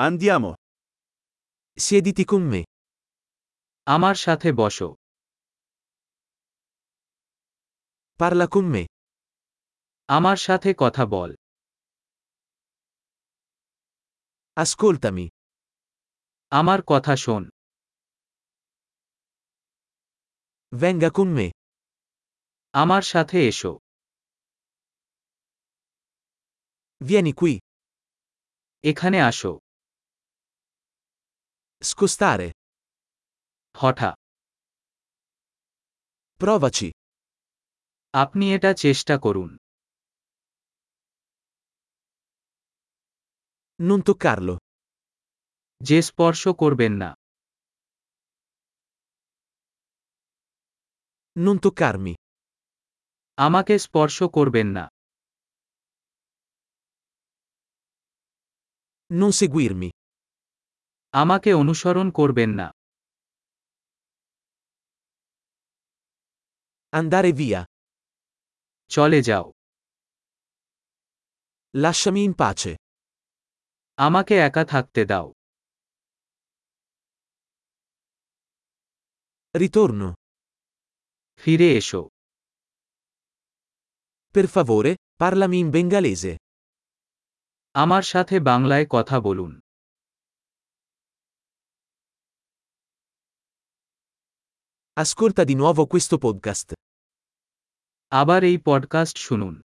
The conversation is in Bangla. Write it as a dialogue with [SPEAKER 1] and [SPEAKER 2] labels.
[SPEAKER 1] Andiamo.
[SPEAKER 2] Siediti con me.
[SPEAKER 3] আমার সাথে বসো
[SPEAKER 2] Parla con me.
[SPEAKER 3] আমার সাথে কথা বল
[SPEAKER 2] Ascoltami.
[SPEAKER 3] আমার কথা শোন
[SPEAKER 2] Venga con me.
[SPEAKER 3] আমার সাথে এসো
[SPEAKER 2] Vieni qui.
[SPEAKER 3] এখানে আসো
[SPEAKER 2] Scostare.
[SPEAKER 3] হঠা
[SPEAKER 2] Provaci.
[SPEAKER 3] আপনি এটা চেষ্টা করুন
[SPEAKER 2] Non toccarlo.
[SPEAKER 3] যে স্পর্শ করবেন না
[SPEAKER 2] Non toccarmi.
[SPEAKER 3] আমাকে স্পর্শ করবেন না
[SPEAKER 2] Non seguirmi.
[SPEAKER 3] আমাকে অনুসরণ করবেন না
[SPEAKER 2] Andare via.
[SPEAKER 3] চলে যাও
[SPEAKER 2] Lasciami in pace.
[SPEAKER 3] আমাকে একা থাকতে দাও
[SPEAKER 2] Ritorno.
[SPEAKER 3] ফিরে এসো
[SPEAKER 2] Per favore, parlami in bengalese.
[SPEAKER 3] আমার সাথে বাংলায় কথা বলুন
[SPEAKER 2] Ascolta di nuovo questo podcast.
[SPEAKER 3] আবার এই পডকাস্ট শুনুন